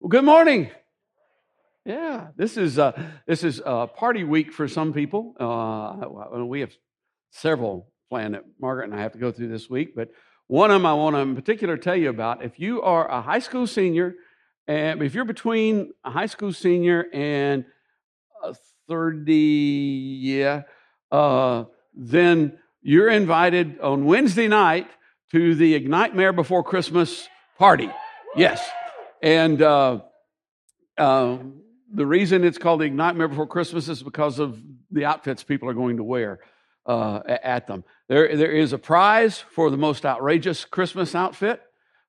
Well, good morning. Yeah, this is uh, this is uh, party week for some people. Uh, we have several planned that Margaret and I have to go through this week, but one of them I want to in particular tell you about. If you are a high school senior, and if you're between a high school senior and a thirty, yeah, uh, then you're invited on Wednesday night to the Ignite Mayor Before Christmas party. Yes. And uh, uh, the reason it's called the Ignite Mayor Before Christmas is because of the outfits people are going to wear uh, at them. There, there is a prize for the most outrageous Christmas outfit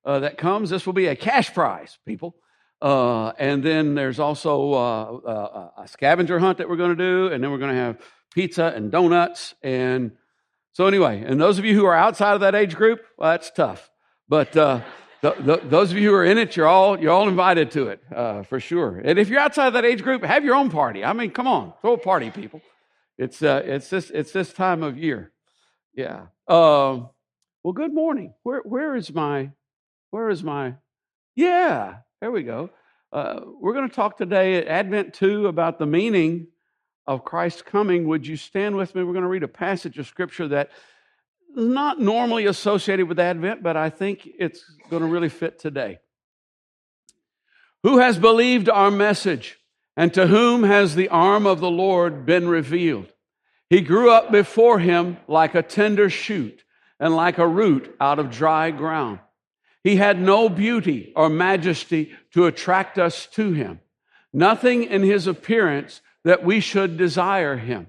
uh, that comes. This will be a cash prize, people. Uh, and then there's also uh, a scavenger hunt that we're going to do, and then we're going to have pizza and donuts. And so, anyway, and those of you who are outside of that age group, well, that's tough. But those of you who are in it, you're all, you're all invited to it, uh, for sure. And if you're outside of that age group, have your own party. I mean, come on, throw a party, people. It's, uh, it's, this, it's this time of year. Yeah. Um, well, good morning. Where, where is my, where is my, yeah, there we go. Uh, we're going to talk today at Advent 2 about the meaning of Christ's coming. Would you stand with me? We're going to read a passage of scripture that not normally associated with Advent, but I think it's going to really fit today. Who has believed our message, and to whom has the arm of the Lord been revealed? He grew up before him like a tender shoot and like a root out of dry ground. He had no beauty or majesty to attract us to him, nothing in his appearance that we should desire him.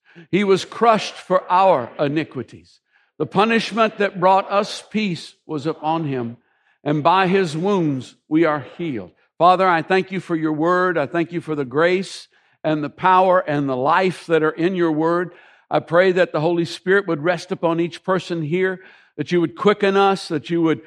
He was crushed for our iniquities. The punishment that brought us peace was upon him, and by his wounds we are healed. Father, I thank you for your word. I thank you for the grace and the power and the life that are in your word. I pray that the Holy Spirit would rest upon each person here, that you would quicken us, that you would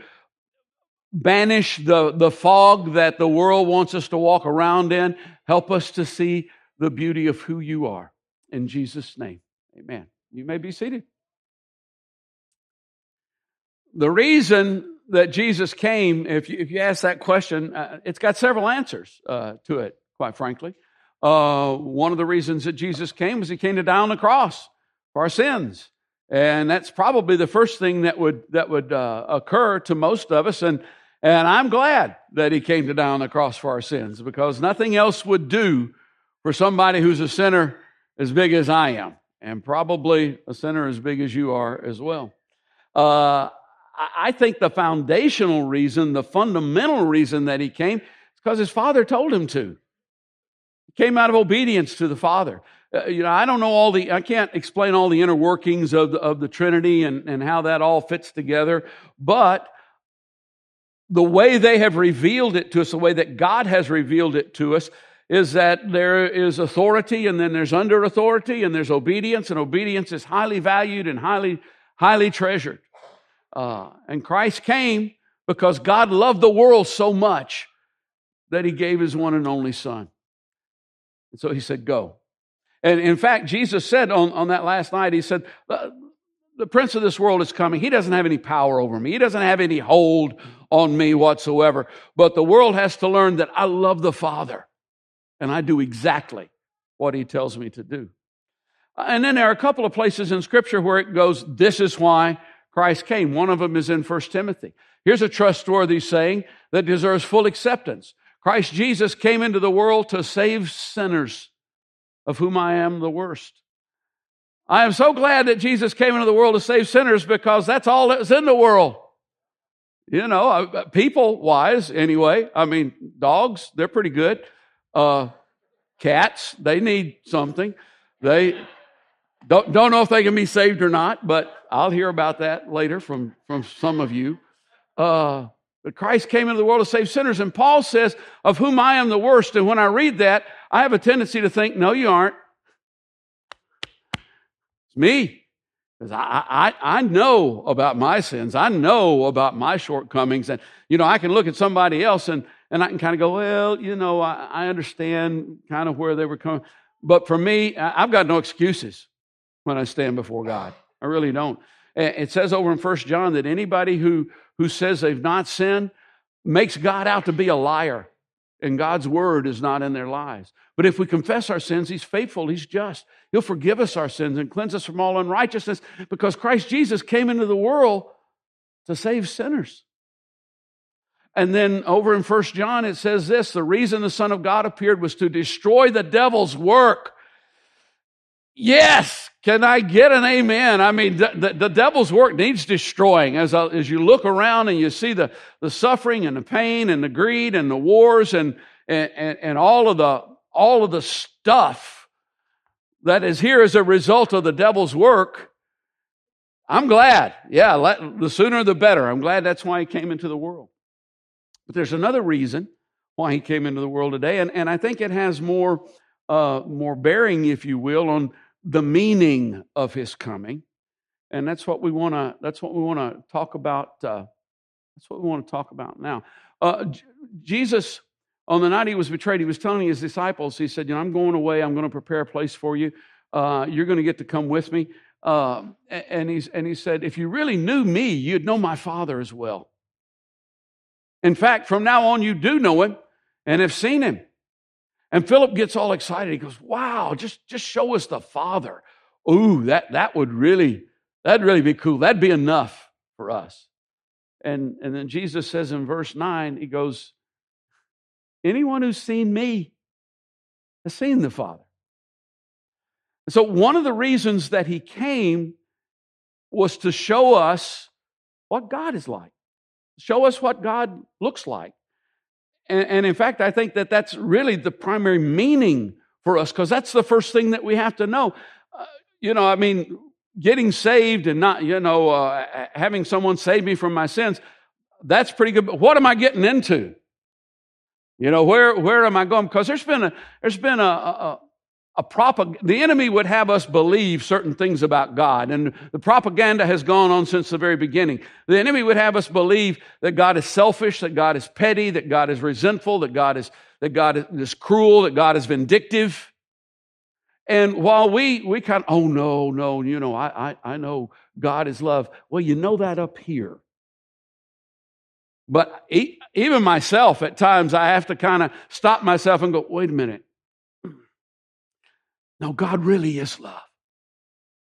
banish the, the fog that the world wants us to walk around in. Help us to see the beauty of who you are. In Jesus' name, amen. You may be seated. The reason that Jesus came, if you, if you ask that question, uh, it's got several answers uh, to it, quite frankly. Uh, one of the reasons that Jesus came was he came to die on the cross for our sins. And that's probably the first thing that would, that would uh, occur to most of us. And, and I'm glad that he came to die on the cross for our sins because nothing else would do for somebody who's a sinner as big as I am, and probably a sinner as big as you are as well. Uh, I think the foundational reason, the fundamental reason that he came, is because his father told him to. He came out of obedience to the father. Uh, you know, I don't know all the, I can't explain all the inner workings of the, of the Trinity and, and how that all fits together, but the way they have revealed it to us, the way that God has revealed it to us, is that there is authority and then there's under authority and there's obedience, and obedience is highly valued and highly, highly treasured. Uh, and Christ came because God loved the world so much that he gave his one and only Son. And so he said, Go. And in fact, Jesus said on, on that last night, he said, the prince of this world is coming. He doesn't have any power over me. He doesn't have any hold on me whatsoever. But the world has to learn that I love the Father and I do exactly what he tells me to do. And then there are a couple of places in Scripture where it goes, This is why Christ came. One of them is in 1 Timothy. Here's a trustworthy saying that deserves full acceptance Christ Jesus came into the world to save sinners, of whom I am the worst. I am so glad that Jesus came into the world to save sinners because that's all that's in the world. You know, uh, people wise, anyway. I mean, dogs, they're pretty good. Uh, cats, they need something. They don't, don't know if they can be saved or not, but I'll hear about that later from, from some of you. Uh, But Christ came into the world to save sinners. And Paul says, of whom I am the worst. And when I read that, I have a tendency to think, no, you aren't. It's me. Because I, I, I know about my sins. I know about my shortcomings. And, you know, I can look at somebody else and, and I can kind of go, well, you know, I, I understand kind of where they were coming. But for me, I've got no excuses when I stand before God. I really don't. It says over in First John that anybody who, who says they've not sinned makes God out to be a liar, and God's word is not in their lives. But if we confess our sins, He's faithful, He's just. He'll forgive us our sins and cleanse us from all unrighteousness because Christ Jesus came into the world to save sinners. And then over in First John, it says this the reason the Son of God appeared was to destroy the devil's work. Yes, can I get an amen? I mean, the, the, the devil's work needs destroying. As, uh, as you look around and you see the, the suffering and the pain and the greed and the wars and, and, and all of the, all of the stuff that is here as a result of the devil's work, I'm glad. Yeah, let, the sooner the better. I'm glad that's why he came into the world. But there's another reason why he came into the world today, and, and I think it has more, uh, more bearing, if you will, on the meaning of his coming. And that's what we want to that's what we want to talk about uh, that's what we want to talk about now. Uh, J- Jesus on the night he was betrayed, he was telling his disciples, he said, "You know, I'm going away. I'm going to prepare a place for you. Uh, you're going to get to come with me." Uh, and he's and he said, "If you really knew me, you'd know my Father as well." In fact, from now on, you do know him and have seen him. And Philip gets all excited. He goes, Wow, just, just show us the Father. Ooh, that, that would really, that'd really be cool. That'd be enough for us. And, and then Jesus says in verse 9, He goes, Anyone who's seen me has seen the Father. And So, one of the reasons that He came was to show us what God is like. Show us what God looks like. And, and in fact, I think that that's really the primary meaning for us because that's the first thing that we have to know. Uh, you know, I mean, getting saved and not, you know, uh, having someone save me from my sins, that's pretty good. But what am I getting into? You know, where, where am I going? Because there's been a, there's been a, a, a propag- the enemy would have us believe certain things about God, and the propaganda has gone on since the very beginning. The enemy would have us believe that God is selfish, that God is petty, that God is resentful, that God is that God is cruel, that God is vindictive. And while we we kind of, oh no, no, you know, I, I I know God is love. Well, you know that up here. But even myself, at times, I have to kind of stop myself and go, wait a minute. No, God really is love.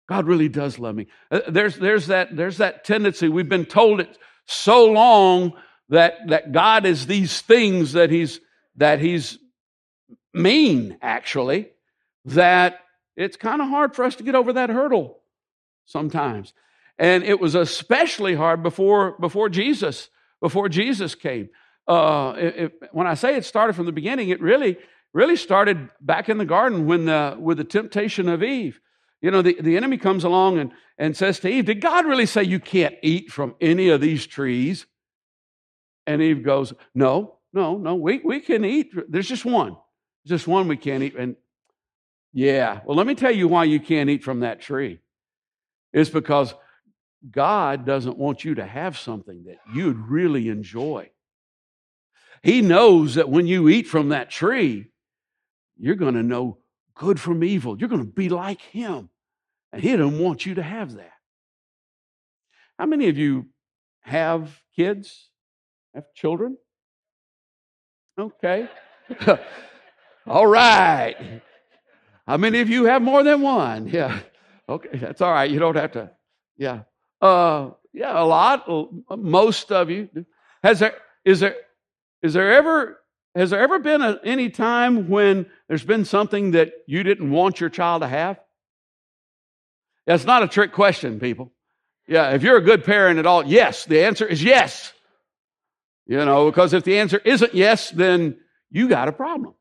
God really does love me. Uh, there's, there's, that, there's that tendency. We've been told it so long that, that God is these things that he's, that he's mean, actually, that it's kind of hard for us to get over that hurdle sometimes. And it was especially hard before, before Jesus, before Jesus came. Uh, it, when I say it started from the beginning, it really really started back in the garden when the, with the temptation of Eve. You know, the, the enemy comes along and, and says to Eve, Did God really say you can't eat from any of these trees? And Eve goes, No, no, no, we, we can eat. There's just one. There's just one we can't eat. And yeah, well, let me tell you why you can't eat from that tree. It's because God doesn't want you to have something that you'd really enjoy. He knows that when you eat from that tree, you're going to know good from evil. You're going to be like him. And he doesn't want you to have that. How many of you have kids? Have children? Okay. all right. How many of you have more than one? Yeah. Okay, that's all right. You don't have to. Yeah. Uh, yeah, a lot. Most of you. Has there is there is there ever has there ever been a, any time when there's been something that you didn't want your child to have? That's not a trick question, people. Yeah, if you're a good parent at all, yes, the answer is yes. You know, because if the answer isn't yes, then you got a problem.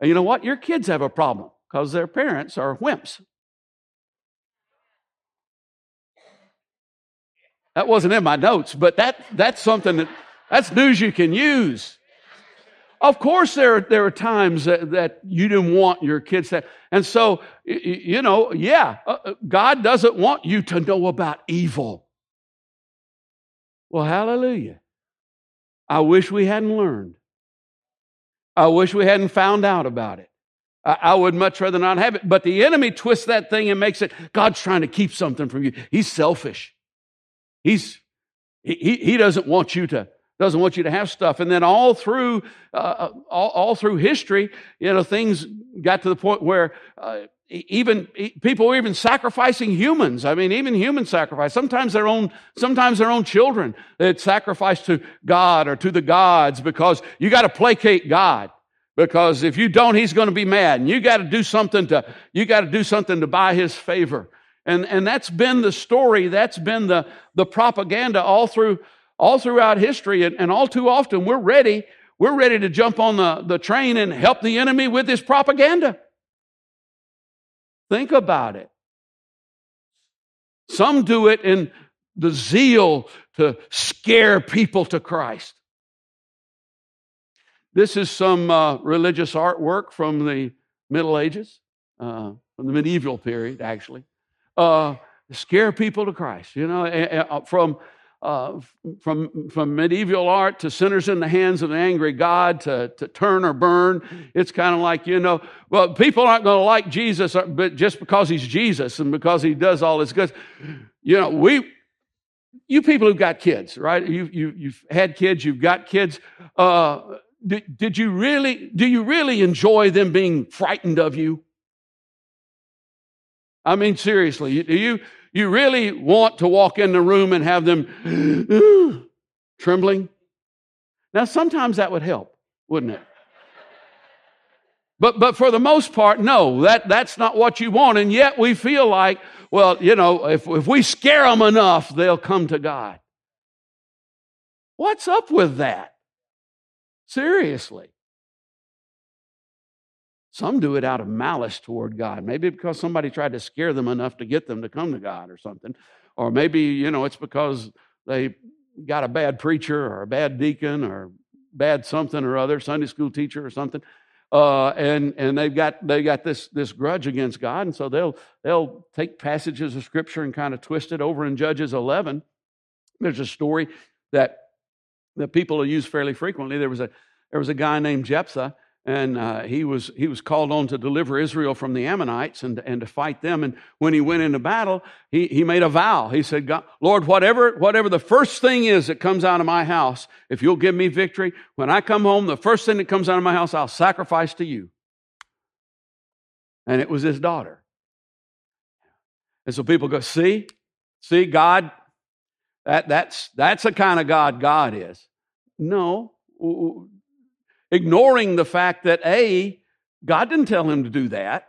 And you know what? Your kids have a problem because their parents are wimps. That wasn't in my notes, but that, that's something that That's news you can use. Of course, there, there are times that, that you didn't want your kids to. And so, you know, yeah, uh, uh, God doesn't want you to know about evil. Well, hallelujah. I wish we hadn't learned. I wish we hadn't found out about it. I, I would much rather not have it. But the enemy twists that thing and makes it God's trying to keep something from you. He's selfish. He's he, he doesn't want you to doesn't want you to have stuff. And then all through uh, uh, all, all, through history, you know, things got to the point where uh, even people were even sacrificing humans. I mean, even human sacrifice. Sometimes their own sometimes their own children that sacrifice to God or to the gods because you got to placate God. Because if you don't, he's going to be mad. And you got to do something to you got to do something to buy his favor. And, and that's been the story, that's been the, the propaganda all through all throughout history. And, and all too often we're ready, we're ready to jump on the, the train and help the enemy with his propaganda. Think about it. Some do it in the zeal to scare people to Christ. This is some uh, religious artwork from the Middle Ages, uh, from the medieval period, actually. Uh, scare people to Christ. You know, uh, from uh, from from medieval art to sinners in the hands of an angry God to, to turn or burn. It's kind of like you know, well, people aren't going to like Jesus, uh, but just because he's Jesus and because he does all this good, you know, we. You people who've got kids, right? You, you, you've had kids, you've got kids. Uh, did, did you really, do you really enjoy them being frightened of you? I mean, seriously, do you, you really want to walk in the room and have them trembling? Now, sometimes that would help, wouldn't it? But, but for the most part, no, that, that's not what you want. And yet we feel like, well, you know, if, if we scare them enough, they'll come to God. What's up with that? Seriously. Some do it out of malice toward God. Maybe because somebody tried to scare them enough to get them to come to God or something. Or maybe, you know, it's because they got a bad preacher or a bad deacon or bad something or other, Sunday school teacher or something. Uh, and and they've got they got this this grudge against God, and so they'll they'll take passages of Scripture and kind of twist it over in Judges 11. There's a story that that people use fairly frequently. There was a there was a guy named Jephthah, and uh, he was he was called on to deliver Israel from the Ammonites and and to fight them. And when he went into battle, he he made a vow. He said, "Lord, whatever whatever the first thing is that comes out of my house, if you'll give me victory, when I come home, the first thing that comes out of my house, I'll sacrifice to you." And it was his daughter. And so people go, "See, see, God, that that's that's the kind of God God is." No, ignoring the fact that A, God didn't tell him to do that.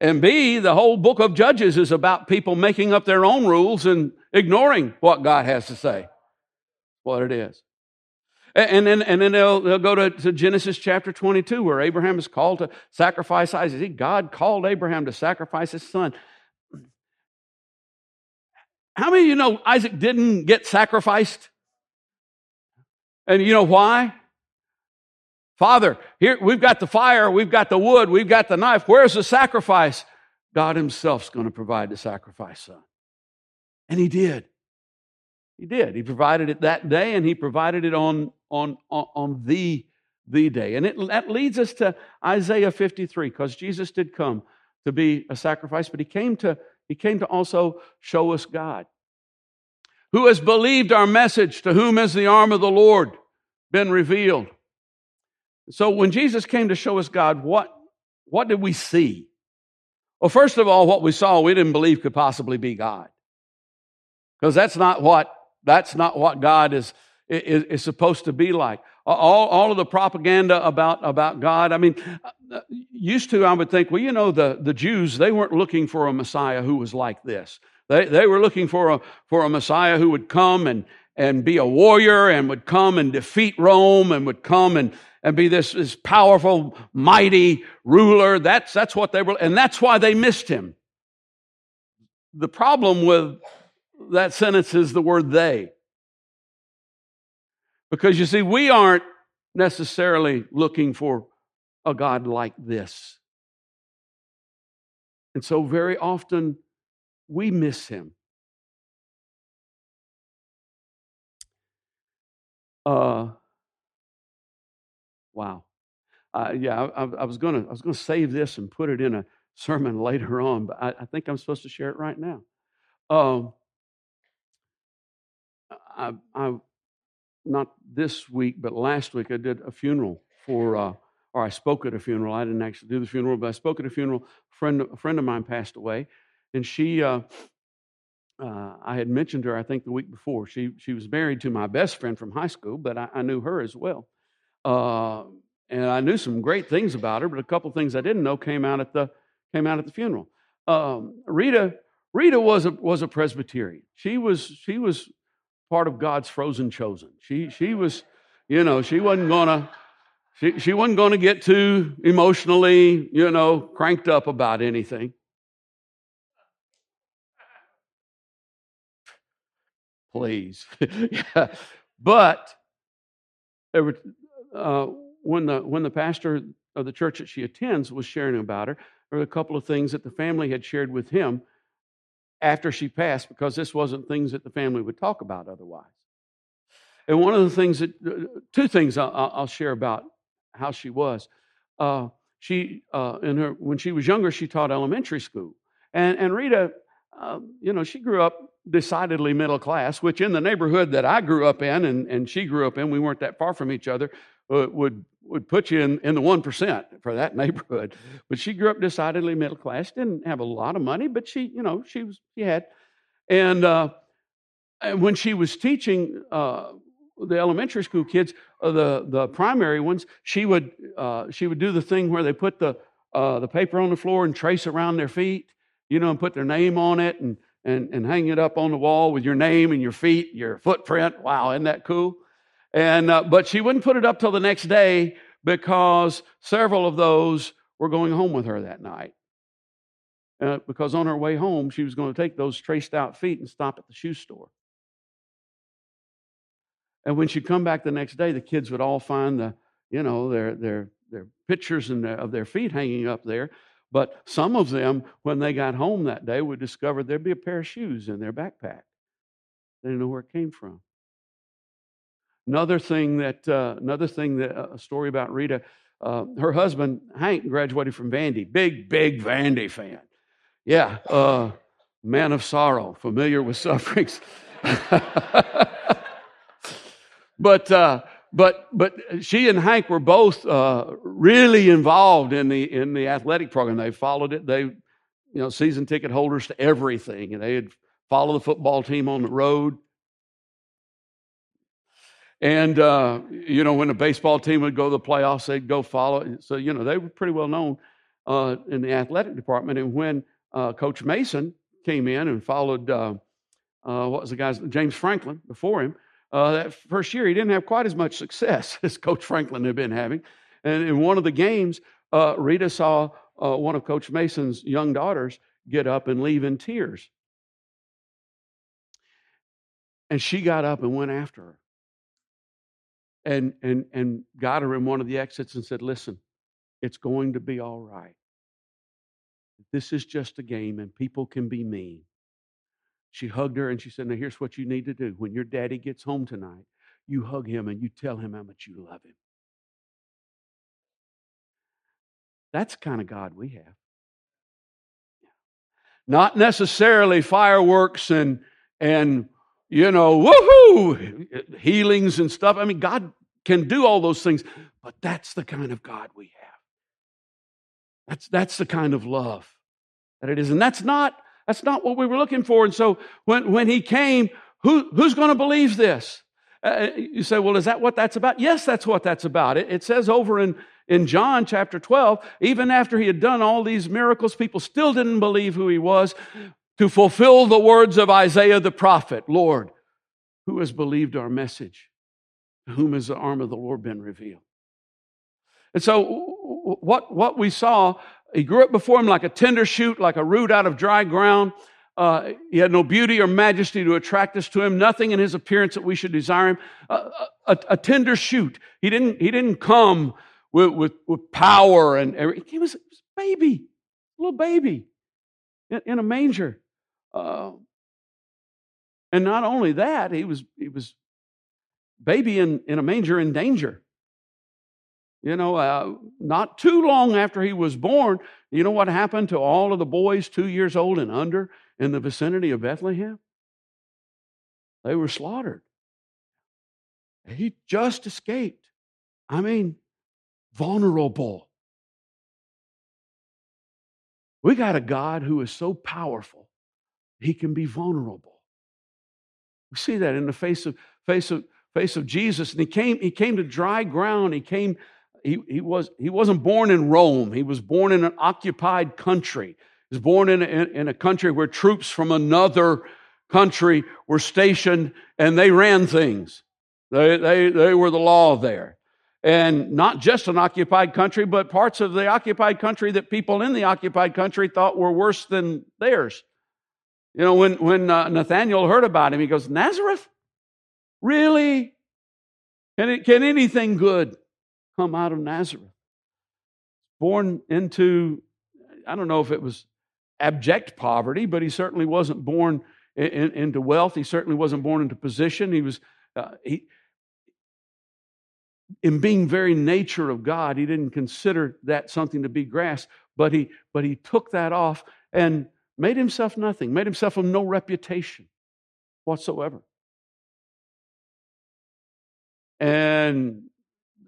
And B, the whole book of Judges is about people making up their own rules and ignoring what God has to say. What it is. And then, and then they'll, they'll go to, to Genesis chapter 22, where Abraham is called to sacrifice Isaac. God called Abraham to sacrifice his son. How many of you know Isaac didn't get sacrificed? And you know why? Father, here we've got the fire, we've got the wood, we've got the knife. Where's the sacrifice? God Himself's going to provide the sacrifice, son. And He did. He did. He provided it that day, and He provided it on on on, on the the day. And it, that leads us to Isaiah 53, because Jesus did come to be a sacrifice, but He came to He came to also show us God. Who has believed our message? To whom has the arm of the Lord been revealed? So when Jesus came to show us God, what, what did we see? Well, first of all, what we saw we didn't believe could possibly be God. Because that's not what that's not what God is, is, is supposed to be like. All, all of the propaganda about, about God, I mean, uh, used to, I would think, well, you know, the, the Jews, they weren't looking for a Messiah who was like this. They, they were looking for a, for a Messiah who would come and, and be a warrior and would come and defeat Rome and would come and, and be this, this powerful, mighty ruler. That's, that's what they were, and that's why they missed him. The problem with that sentence is the word they. Because you see, we aren't necessarily looking for a God like this. And so very often we miss him. Uh, wow. Uh, yeah, I, I was gonna I was gonna save this and put it in a sermon later on, but I, I think I'm supposed to share it right now. Um, I, I not this week, but last week I did a funeral for, uh, or I spoke at a funeral. I didn't actually do the funeral, but I spoke at a funeral. A friend, a friend of mine passed away, and she, uh, uh, I had mentioned her, I think, the week before. She she was married to my best friend from high school, but I, I knew her as well, uh, and I knew some great things about her. But a couple things I didn't know came out at the came out at the funeral. Um, Rita Rita was a was a Presbyterian. She was she was part of God's frozen chosen. She she was, you know, she wasn't gonna she, she wasn't gonna get too emotionally, you know, cranked up about anything. Please. yeah. But were, uh, when the when the pastor of the church that she attends was sharing about her, there were a couple of things that the family had shared with him after she passed because this wasn't things that the family would talk about otherwise. And one of the things that, uh, two things I'll, share about how she was. Uh, she, uh, in her, when she was younger, she taught elementary school. And, and Rita, uh, you know, she grew up decidedly middle class, which in the neighborhood that I grew up in and, and she grew up in, we weren't that far from each other, would would put you in, in the 1% for that neighborhood. But she grew up decidedly middle class, didn't have a lot of money, but she, you know, she was, she had. And, uh, and when she was teaching uh, the elementary school kids, uh, the, the primary ones, she would, uh, she would do the thing where they put the, uh, the paper on the floor and trace around their feet, you know, and put their name on it and, and, and hang it up on the wall with your name and your feet, your footprint. Wow, isn't that cool? And, uh, but she wouldn't put it up till the next day because several of those were going home with her that night. Uh, because on her way home, she was going to take those traced out feet and stop at the shoe store. And when she'd come back the next day, the kids would all find the, you know, their their their pictures and of their feet hanging up there. But some of them, when they got home that day, would discover there'd be a pair of shoes in their backpack. They didn't know where it came from. Another thing that, uh, another thing that, uh, a story about Rita, uh, her husband, Hank, graduated from Vandy. Big, big Vandy fan. Yeah, uh, man of sorrow, familiar with sufferings. but, uh, but, but she and Hank were both uh, really involved in the, in the athletic program. They followed it. They, you know, season ticket holders to everything. And they had followed the football team on the road. And, uh, you know, when a baseball team would go to the playoffs, they'd go follow. So, you know, they were pretty well known uh, in the athletic department. And when uh, Coach Mason came in and followed, uh, uh, what was the guy's, James Franklin before him, uh, that first year he didn't have quite as much success as Coach Franklin had been having. And in one of the games, Rita saw one of Coach Mason's young daughters get up and leave in tears. And she got up and went after her and, and, and got her in one of the exits and said, Listen, it's going to be all right. This is just a game and people can be mean. She hugged her and she said, Now here's what you need to do. When your daddy gets home tonight, you hug him and you tell him how much you love him. That's the kind of God we have. Not necessarily fireworks and, and you know, woohoo, healings and stuff. I mean, God can do all those things, but that's the kind of God we have. That's, that's the kind of love that it is. And that's not, that's not what we were looking for. And so when, when he came, who, who's going to believe this? Uh, you say, well, is that what that's about? Yes, that's what that's about. It, it says over in, in John chapter 12, even after he had done all these miracles, people still didn't believe who he was to fulfill the words of Isaiah the prophet Lord, who has believed our message? To whom has the arm of the Lord been revealed? And so, what, what we saw, he grew up before him like a tender shoot, like a root out of dry ground. Uh, he had no beauty or majesty to attract us to him. Nothing in his appearance that we should desire him. A, a, tender shoot. He didn't. He didn't come with with, with power and everything. He was, was a baby, a little baby, in, in a manger. Uh, and not only that, he was he was baby in, in a manger in danger. You know, uh, not too long after he was born, you know what happened to all of the boys two years old and under in the vicinity of Bethlehem? They were slaughtered. He just escaped. I mean, vulnerable. We got a God who is so powerful, he can be vulnerable. We see that in the face of, face of, face of Jesus. And he came, he came to dry ground. He came he, he, was, he wasn't born in Rome. He was born in an occupied country. He was born in a, in a country where troops from another country were stationed and they ran things. They, they, they were the law there. And not just an occupied country, but parts of the occupied country that people in the occupied country thought were worse than theirs. You know, when, when uh, Nathaniel heard about him, he goes, Nazareth? Really? Can, it, can anything good come out of Nazareth. Born into, I don't know if it was abject poverty, but he certainly wasn't born in, in, into wealth. He certainly wasn't born into position. He was, uh, he, in being very nature of God, he didn't consider that something to be grasped, but he, but he took that off and made himself nothing, made himself of no reputation whatsoever. And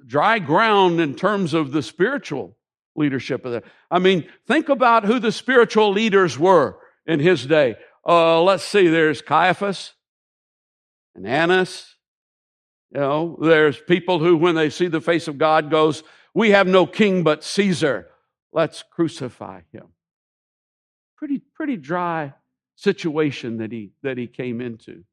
dry ground in terms of the spiritual leadership of that. I mean, think about who the spiritual leaders were in his day. Uh, let's see, there's Caiaphas and Annas. You know, there's people who, when they see the face of God, goes, "We have no king but Caesar. Let's crucify him." Pretty, pretty dry situation that he that he came into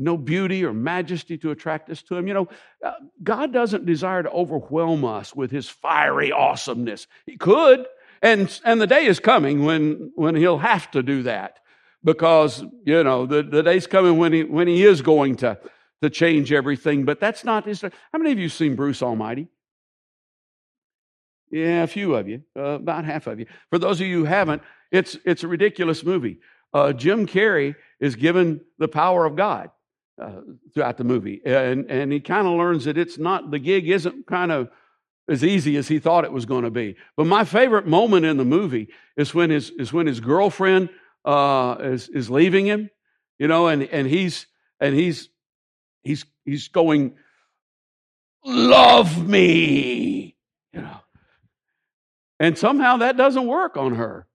no beauty or majesty to attract us to Him. You know, uh, God doesn't desire to overwhelm us with His fiery awesomeness. He could, and, and the day is coming when, when He'll have to do that because, you know, the, the day's coming when he, when he is going to, to change everything, but that's not His. How many of you seen Bruce Almighty? Yeah, a few of you, uh, about half of you. For those of you who haven't, it's, it's a ridiculous movie. Uh, Jim Carrey is given the power of God uh, throughout the movie. And, and he kind of learns that it's not, the gig isn't kind of as easy as he thought it was going to be. But my favorite moment in the movie is when his, is when his girlfriend uh, is, is leaving him, you know, and, and he's, and he's, he's, he's going, love me, you know. And somehow that doesn't work on her.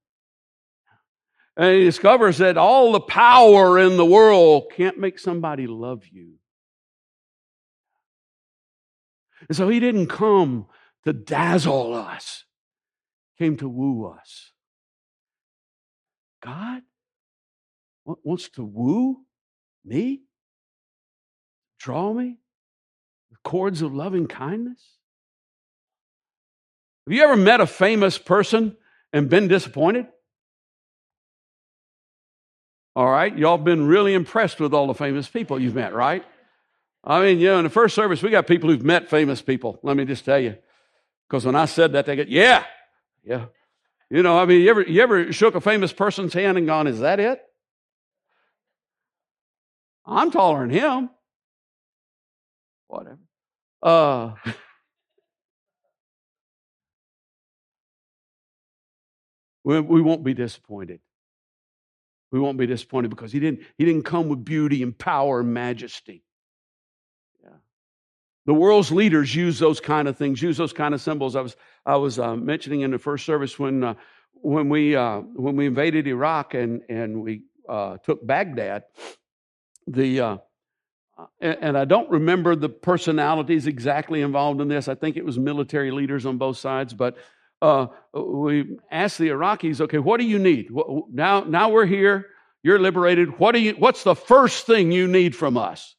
And he discovers that all the power in the world can't make somebody love you. And so he didn't come to dazzle us, came to woo us. God wants to woo me, draw me, the cords of loving kindness. Have you ever met a famous person and been disappointed? All right, y'all been really impressed with all the famous people you've met, right? I mean, you know, in the first service, we got people who've met famous people. Let me just tell you. Because when I said that, they get, yeah, yeah. You know, I mean, you ever, you ever shook a famous person's hand and gone, is that it? I'm taller than him. Whatever. Uh, we, we won't be disappointed we won't be disappointed because he didn't, he didn't come with beauty and power and majesty. Yeah. The world's leaders use those kind of things, use those kind of symbols. I was, I was uh, mentioning in the first service when, uh, when, we, uh, when we invaded Iraq and, and we uh, took Baghdad, the, uh, and, and I don't remember the personalities exactly involved in this. I think it was military leaders on both sides, but uh, we asked the Iraqis, okay, what do you need? Now, now we're here, you're liberated. What do you, what's the first thing you need from us?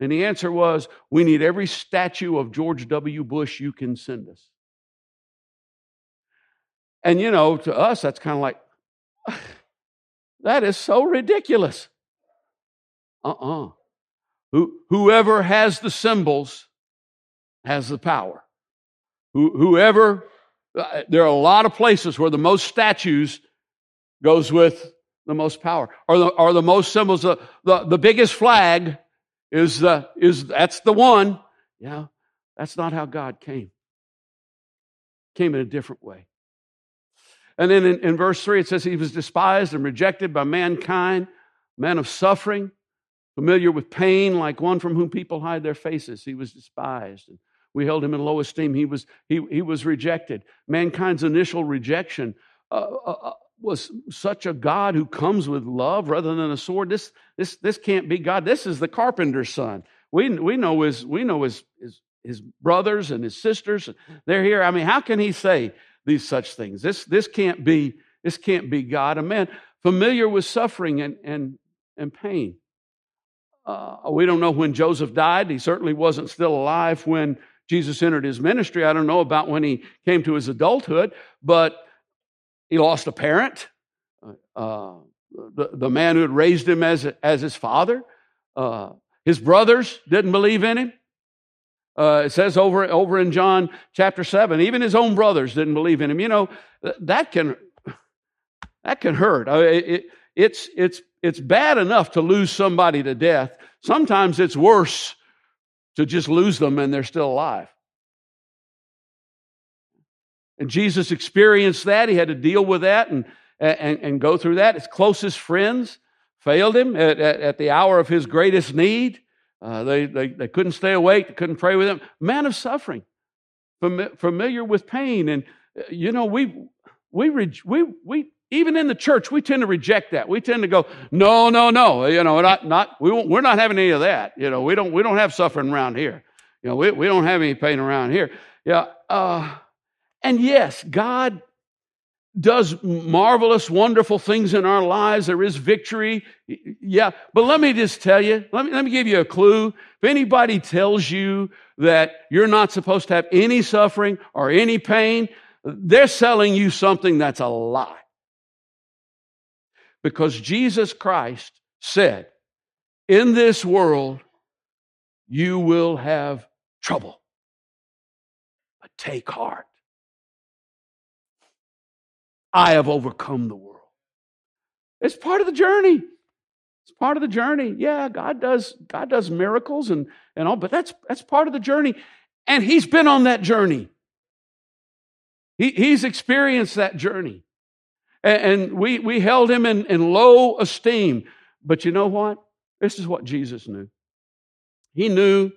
And the answer was, we need every statue of George W. Bush you can send us. And you know, to us, that's kind of like, That is so ridiculous. Uh uh-uh. uh Who, whoever has the symbols has the power. Who, whoever, Uh, there are a lot of places where the most statues goes with the most power, or the, or the most symbols. The, the, the biggest flag is, the, is that's the one. Yeah, that's not how God came. Came in a different way. And then in, in verse 3, it says, He was despised and rejected by mankind, man of suffering, familiar with pain, like one from whom people hide their faces. He was despised. And we held him in low esteem. He was, he, he was rejected. Mankind's initial rejection uh, uh, uh was such a God who comes with love rather than a sword. This, this, this can't be God. This is the carpenter's son. We, we know, his, we know his, his, his brothers and his sisters. They're here. I mean, how can he say these such things? This, this, can't, be, this can't be God. A man familiar with suffering and, and, and pain. Uh, we don't know when Joseph died. He certainly wasn't still alive when Jesus entered his ministry. I don't know about when he came to his adulthood, but he lost a parent. Uh, the, the man who had raised him as, as his father. Uh, his brothers didn't believe in him. Uh, it says over, over in John chapter 7, even his own brothers didn't believe in him. You know, that can, that can hurt. It, it's, it's, it's bad enough to lose somebody to death. Sometimes it's worse to just lose them and they're still alive. And Jesus experienced that. He had to deal with that and, and, and go through that. His closest friends failed him at, at, at the hour of his greatest need. Uh, they, they, they couldn't stay awake, they couldn't pray with him. Man of suffering, familiar with pain. And, uh, you know, we, we, we, we, even in the church, we tend to reject that. We tend to go, no, no, no, you know, not, not, we we're not having any of that. You know, we don't, we don't have suffering around here. You know, we, we don't have any pain around here. Yeah. Uh, and yes, God does marvelous, wonderful things in our lives. There is victory. Yeah. But let me just tell you, let me, let me give you a clue. If anybody tells you that you're not supposed to have any suffering or any pain, they're selling you something that's a lie. Because Jesus Christ said, in this world, you will have trouble. But take heart. I have overcome the world. It's part of the journey. It's part of the journey. Yeah, God does, God does miracles and, and all, but that's that's part of the journey. And he's been on that journey. He, he's experienced that journey. And, and we, we held him in, in low esteem. But you know what? This is what Jesus knew. He knew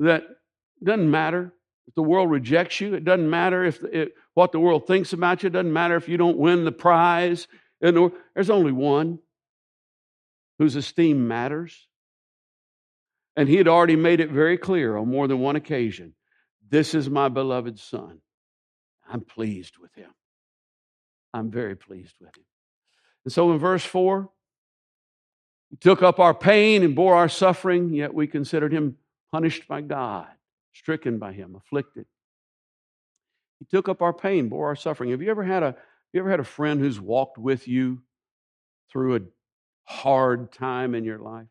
that it doesn't matter if the world rejects you, it doesn't matter if, it, what the world thinks about you. It doesn't matter if you don't win the prize. There's only one whose esteem matters. And he had already made it very clear on more than one occasion this is my beloved son. I'm pleased with him. I'm very pleased with him. And so in verse 4, he took up our pain and bore our suffering, yet we considered him punished by God, stricken by him, afflicted. He took up our pain, bore our suffering. Have you ever had a you ever had a friend who's walked with you through a hard time in your life?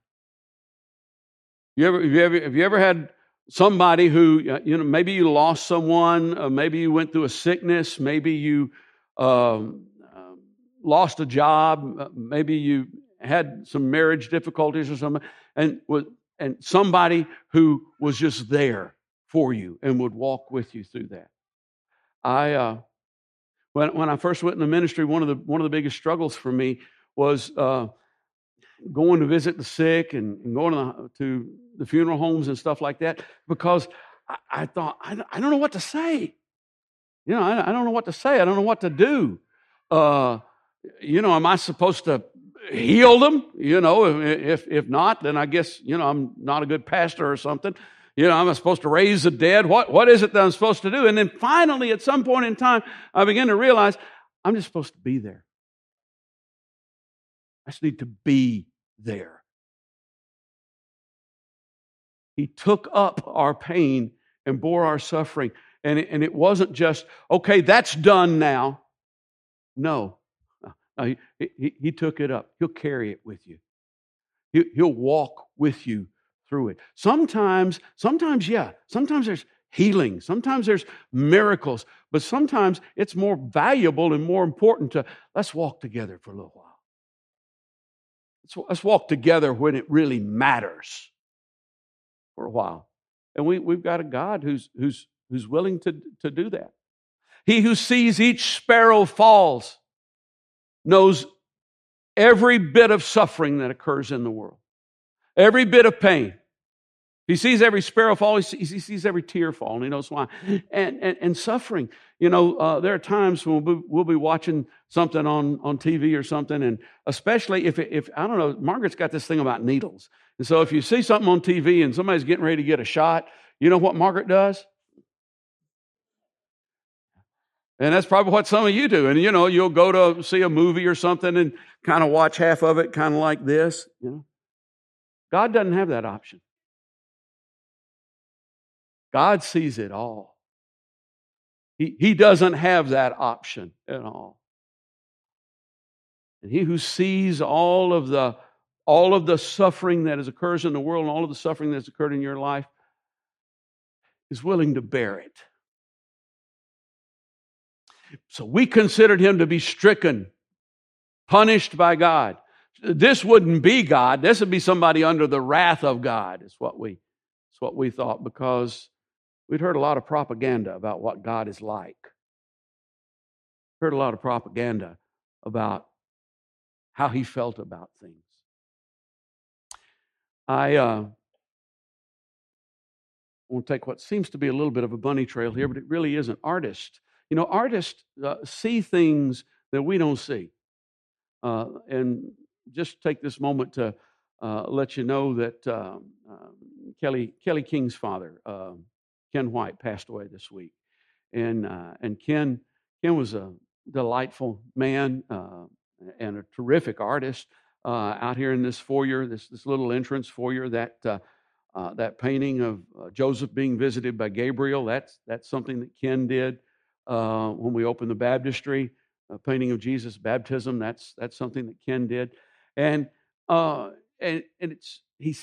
You ever, have, you ever, have you ever had somebody who, you know, maybe you lost someone, uh, maybe you went through a sickness, maybe you um, uh, lost a job, maybe you had some marriage difficulties or something, and, was and somebody who was just there for you and would walk with you through that. I, uh, when, when I first went in the ministry, one of the, one of the biggest struggles for me was uh, going to visit the sick and, and going to the, to the, funeral homes and stuff like that because I, I thought, I, I, don't know what to say. You know, I, I, don't know what to say. I don't know what to do. Uh, you know, am I supposed to heal them? You know, if, if not, then I guess, you know, I'm not a good pastor or something. You know, I'm supposed to raise the dead. What, what is it that I'm supposed to do? And then finally, at some point in time, I begin to realize I'm just supposed to be there. I just need to be there. He took up our pain and bore our suffering. And it, and it wasn't just, okay, that's done now. No, uh, No, he, he, he took it up. He'll carry it with you. He, he'll walk with you through it. Sometimes, sometimes, yeah, sometimes there's healing. Sometimes there's miracles, but sometimes it's more valuable and more important to let's walk together for a little while. Let's, let's walk together when it really matters for a while. And we, we've got a God who's, who's, who's willing to, to do that. He who sees each sparrow falls knows every bit of suffering that occurs in the world, every bit of pain. He sees every sparrow fall. He sees, every tear fall, and he knows why. And, and, and suffering. You know, uh, there are times when we'll be, we'll be, watching something on, on TV or something, and especially if, if, I don't know, Margaret's got this thing about needles. And so if you see something on TV and somebody's getting ready to get a shot, you know what Margaret does? And that's probably what some of you do. And you know, you'll go to see a movie or something and kind of watch half of it, kind of like this. You know, God doesn't have that option. God sees it all. He, he doesn't have that option at all. And he who sees all of the all of the suffering that has occurs in the world and all of the suffering that's occurred in your life is willing to bear it. So we considered him to be stricken, punished by God. This wouldn't be God. This would be somebody under the wrath of God, is what we, is what we thought, because We'd heard a lot of propaganda about what God is like. Heard a lot of propaganda about how he felt about things. I uh, want to take what seems to be a little bit of a bunny trail here, but it really isn't. Artists, you know, artists uh, see things that we don't see. Uh, and just take this moment to uh, let you know that um, um, Kelly Kelly King's father, um, Ken White passed away this week, and uh, and Ken Ken was a delightful man uh, and a terrific artist uh, out here in this foyer, this this little entrance foyer. That uh, that painting of uh, Joseph being visited by Gabriel. That's that's something that Ken did when we opened the baptistry. A painting of Jesus' baptism. That's that's something that Ken did, and and and it's he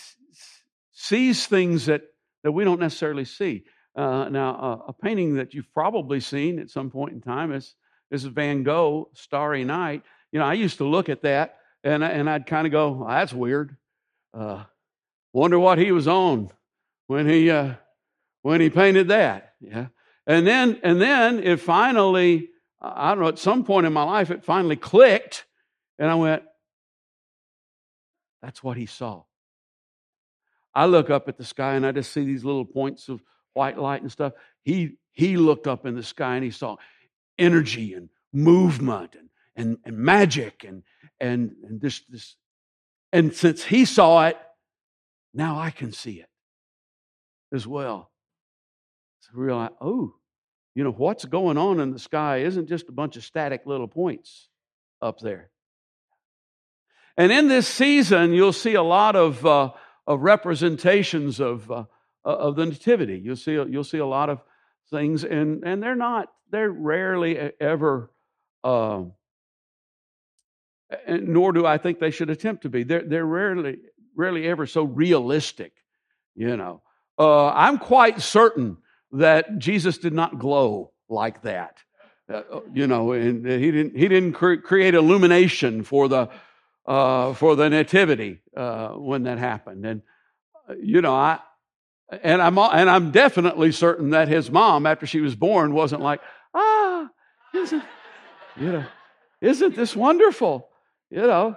sees things that that we don't necessarily see. Uh, now, uh, a painting that you've probably seen at some point in time is, is Van Gogh, Starry Night. You know, I used to look at that and, and I'd kind of go, that's weird. Uh, wonder what he was on when he, uh, when he painted that. Yeah. And then, and then it finally, I don't know, at some point in my life, it finally clicked. And I went, that's what he saw. I look up at the sky and I just see these little points of white light and stuff. He he looked up in the sky and he saw energy and movement and and, and magic and and and this this and since he saw it, now I can see it as well. Realize, oh, you know what's going on in the sky isn't just a bunch of static little points up there. And in this season, you'll see a lot of uh, of representations of uh, of the nativity. You'll see you'll see a lot of things, and and they're not they're rarely ever. Uh, nor do I think they should attempt to be. They're they're rarely rarely ever so realistic. You know, uh, I'm quite certain that Jesus did not glow like that. Uh, uh you know, and he didn't he didn't cre- create illumination for the uh, for the nativity uh, when that happened. And uh, you know, I and I'm, and I'm definitely certain that his mom, after she was born, wasn't like, ah, isn't, you know, isn't this wonderful? You know,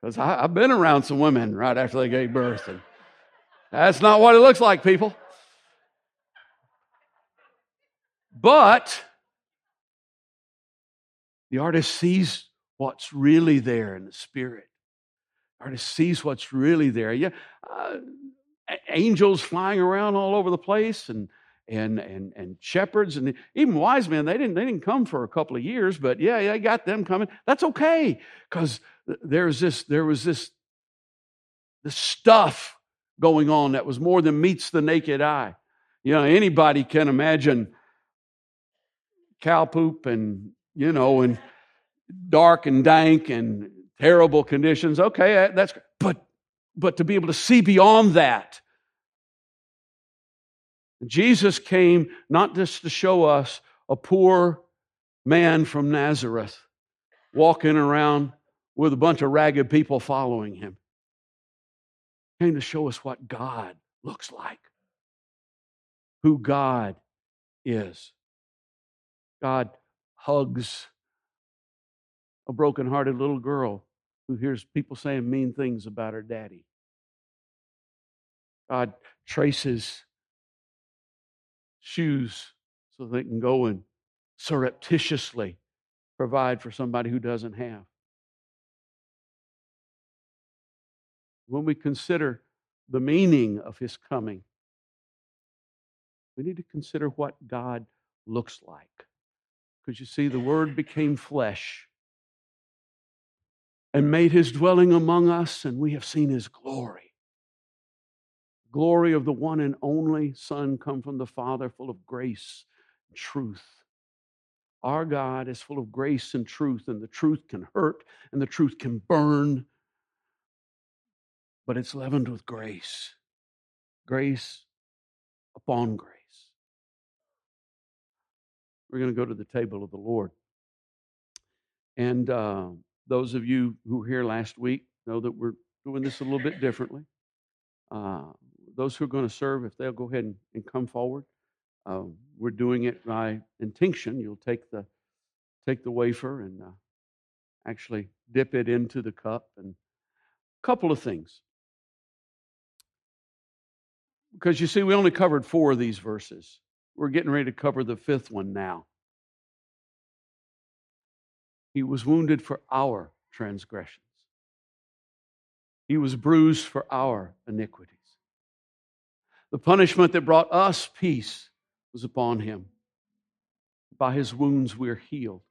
because I've been around some women right after they gave birth, and that's not what it looks like, people. But the artist sees what's really there in the spirit. The artist sees what's really there. Yeah, uh, angels flying around all over the place and and and and shepherds and even wise men they didn't they didn't come for a couple of years but yeah yeah got them coming that's okay because there's this there was this this stuff going on that was more than meets the naked eye you know anybody can imagine cow poop and you know and dark and dank and terrible conditions. Okay, uh, that's but but to be able to see beyond that. Jesus came not just to show us a poor man from Nazareth walking around with a bunch of ragged people following him. He came to show us what God looks like, who God is. God hugs a broken-hearted little girl who hears people saying mean things about her daddy. God traces shoes so they can go and surreptitiously provide for somebody who doesn't have. When we consider the meaning of his coming, we need to consider what God looks like. Because you see, the Word became flesh and made his dwelling among us, and we have seen his glory. Glory of the one and only Son come from the Father, full of grace and truth. Our God is full of grace and truth, and the truth can hurt and the truth can burn, but it's leavened with grace. Grace upon grace. We're going to go to the table of the Lord. And uh, those of you who were here last week know that we're doing this a little bit differently. Uh, those who are going to serve, if they'll go ahead and, and come forward, uh, we're doing it by intinction. You'll take the take the wafer and uh, actually dip it into the cup, and a couple of things. Because you see, we only covered four of these verses. We're getting ready to cover the fifth one now. He was wounded for our transgressions, He was bruised for our iniquities. The punishment that brought us peace was upon Him. By His wounds we're healed.